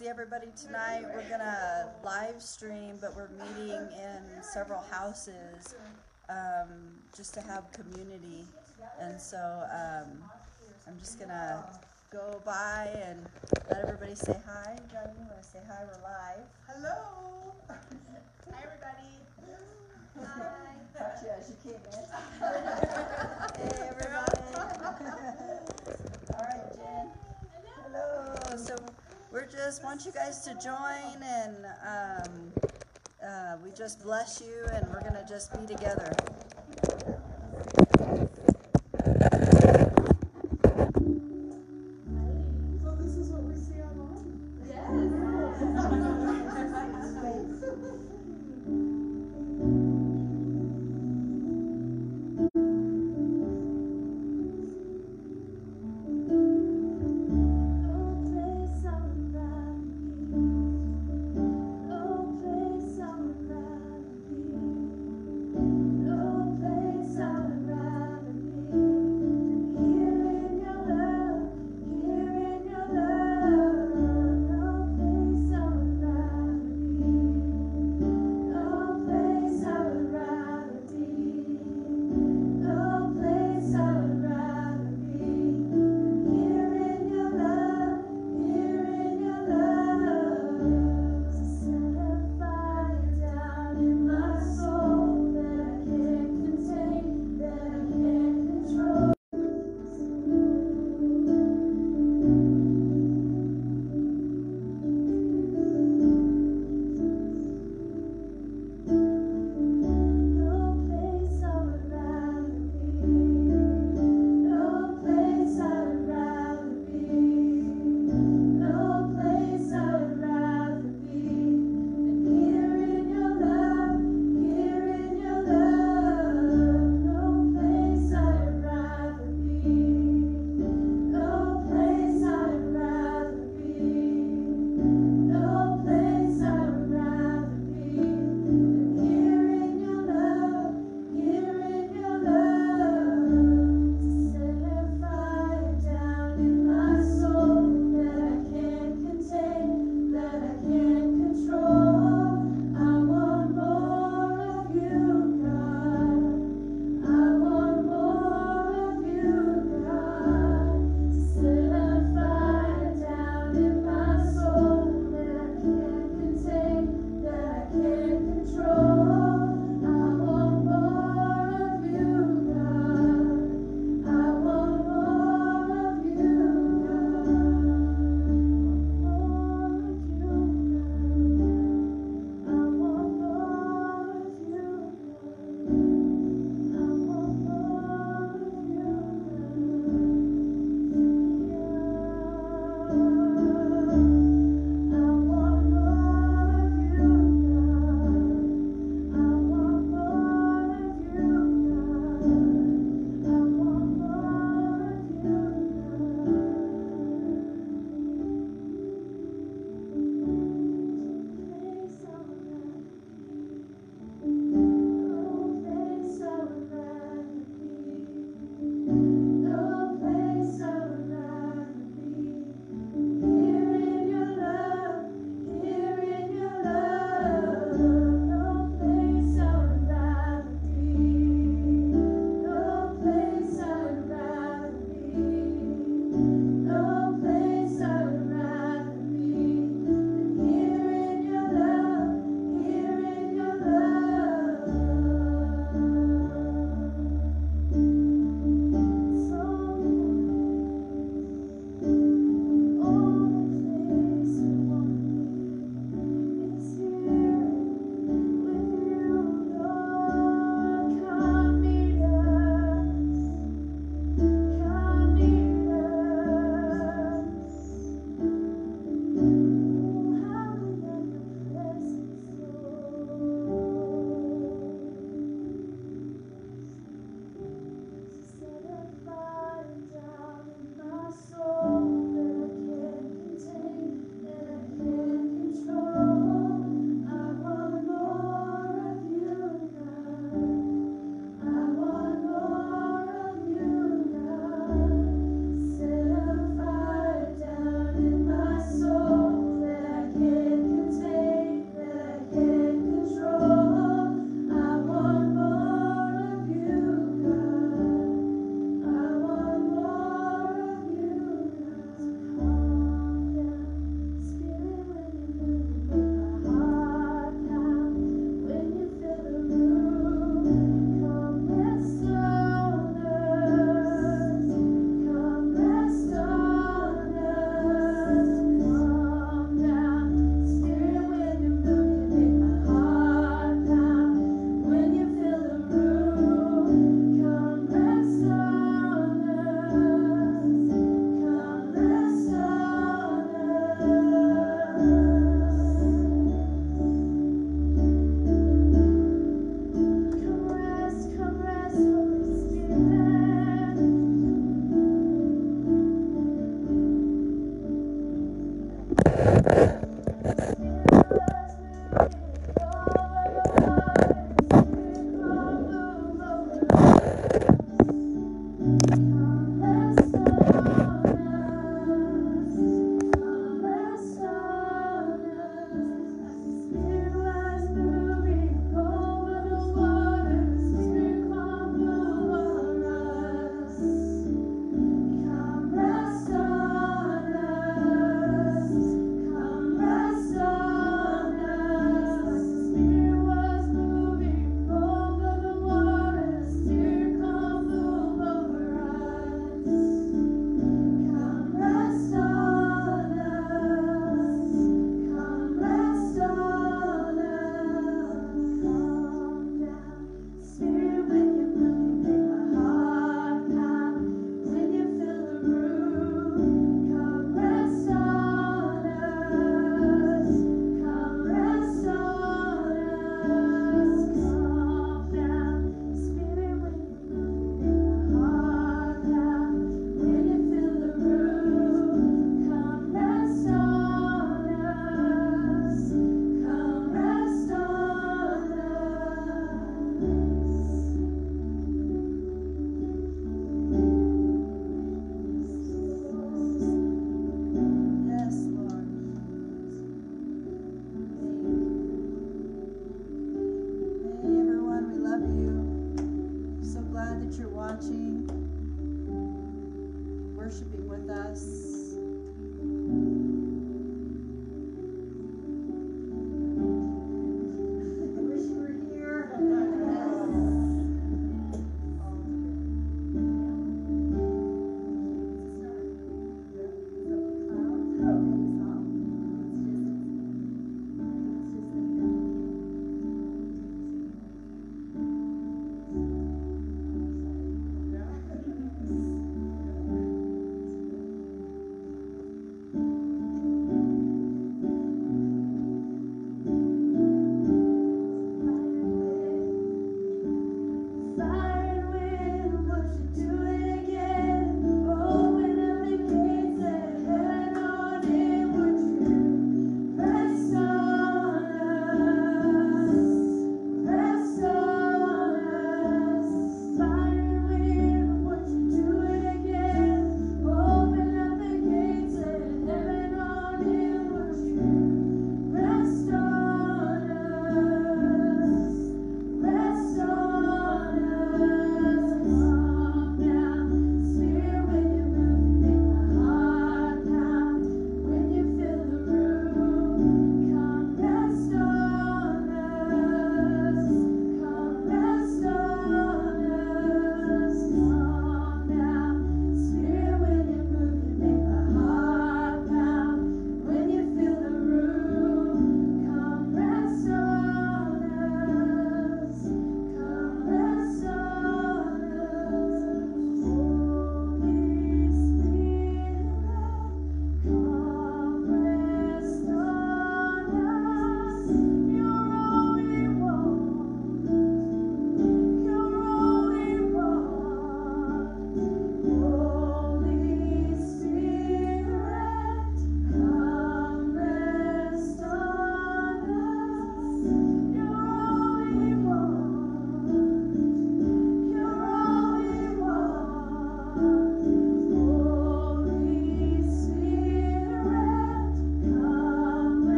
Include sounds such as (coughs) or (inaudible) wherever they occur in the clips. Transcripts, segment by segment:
see everybody tonight. We're gonna live stream, but we're meeting in several houses um, just to have community. And so um, I'm just gonna go by and let everybody say hi. Johnny, you wanna say hi? We're live. Hello. (laughs) Hi, everybody. Hi. Caught you as you came in. hey, everybody. All right, Jen. Hello. So we're just want you guys to join, and um, uh, we just bless you, and we're gonna just be together.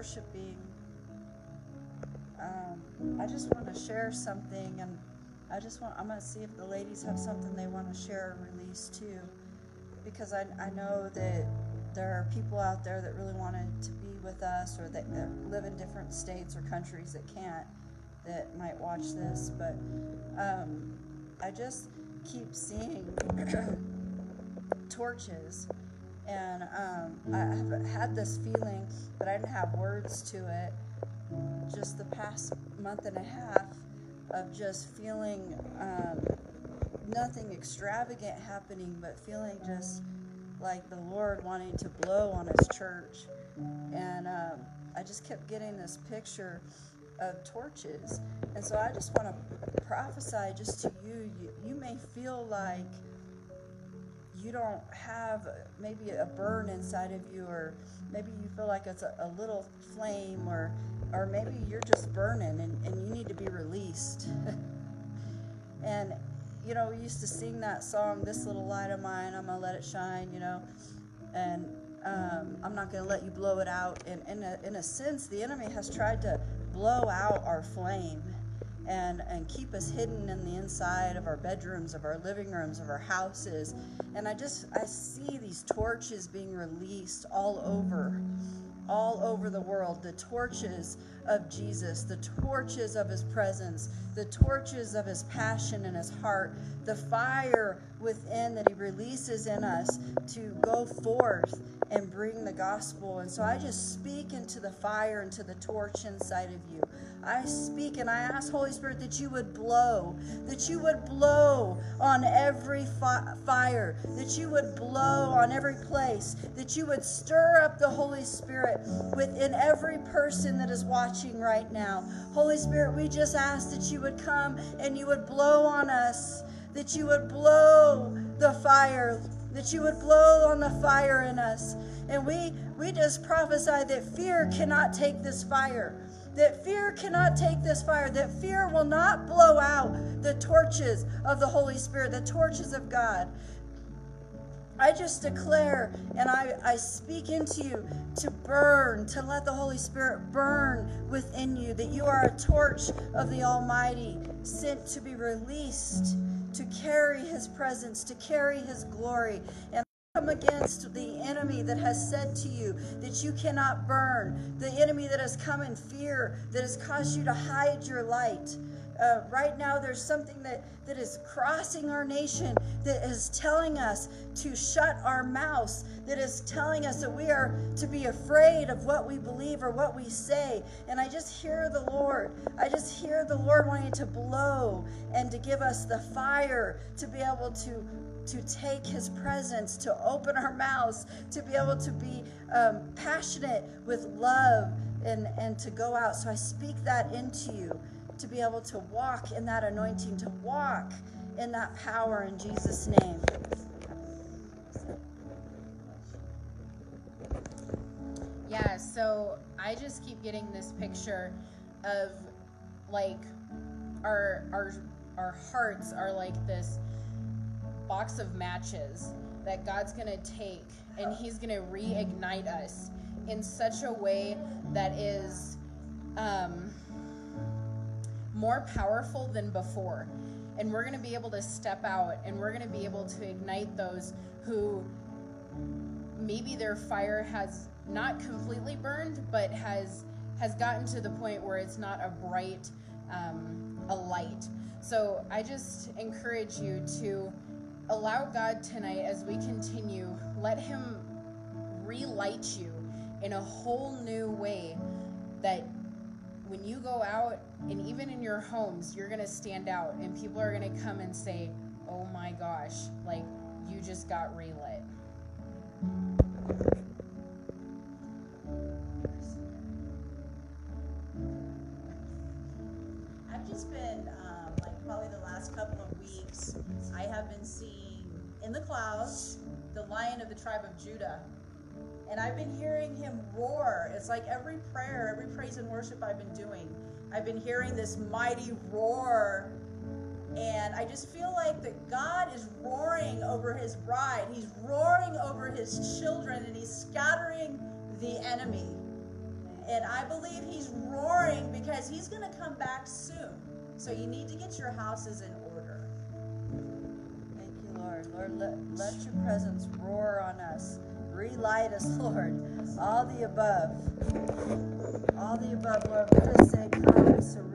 Worshiping, um, I just want to share something, and I just want I'm gonna see if the ladies have something they want to share or release too, because I I know that there are people out there that really wanted to be with us or that, that live in different states or countries that can't that might watch this, but um, I just keep seeing (coughs) torches and um, I have had this feeling, but I didn't have words to it. Just the past month and a half of just feeling um, nothing extravagant happening, but feeling just like the Lord wanting to blow on His church. And um, I just kept getting this picture of torches. And so I just want to prophesy just to you. You, you may feel like you don't have maybe a burn inside of you or maybe you feel like it's a, a little flame or or maybe you're just burning and, and you need to be released. (laughs) And you know we used to sing that song this little light of mine i'm gonna let it shine you know? And um, i'm not gonna let you blow it out and in a, in a sense the enemy has tried to blow out our flame and, and keep us hidden in the inside of our bedrooms, of our living rooms, of our houses. And I just, I see these torches being released all over, all over the world. The torches of Jesus, the torches of his presence, the torches of his passion and his heart, the fire within that he releases in us to go forth and bring the gospel. And so I just speak into the fire, into the torch inside of you. I speak and I ask, Holy Spirit, that you would blow, that you would blow on every fi- fire, that you would blow on every place, that you would stir up the Holy Spirit within every person that is watching right now. Holy Spirit, we just ask that you would come and you would blow on us, that you would blow the fire, that you would blow on the fire in us. And we we just prophesy that fear cannot take this fire that fear cannot take this fire, that fear will not blow out the torches of the Holy Spirit, the torches of God. I just declare and I, I speak into you to burn, to let the Holy Spirit burn within you, that you are a torch of the Almighty, sent to be released, to carry His presence, to carry His glory. And come against the enemy that has said to you that you cannot burn, the enemy that has come in fear, that has caused you to hide your light. Uh, right now, there's something that, that is crossing our nation that is telling us to shut our mouths, that is telling us that we are to be afraid of what we believe or what we say. And I just hear the Lord. I just hear the Lord wanting to blow and to give us the fire to be able to to take his presence, to open our mouths, to be able to be um, passionate with love and, and to go out. So I speak that into you to be able to walk in that anointing, to walk in that power in Jesus' name. Yeah, so I just keep getting this picture of like our our our hearts are like this box of matches that God's going to take and He's going to reignite us in such a way that is um, more powerful than before. And we're going to be able to step out and we're going to be able to ignite those who maybe their fire has not completely burned, but has has gotten to the point where it's not a bright um, a light. So I just encourage you to allow God tonight as we continue, let Him relight you in a whole new way that when you go out and even in your homes, you're going to stand out and people are going to come and say, oh my gosh, like you just got relit. I've just been, um, like, probably the last couple of weeks, I have been seeing in the clouds the lion of the tribe of Judah. And I've been hearing him roar. It's like every prayer, every praise and worship I've been doing, I've been hearing this mighty roar. And I just feel like that God is roaring over his bride. He's roaring over his children and he's scattering the enemy. And I believe he's roaring because he's going to come back soon. So you need to get your houses in Lord. Lord, let, let your presence roar on us. Relight us, Lord. All the above. All the above, Lord. Say, come.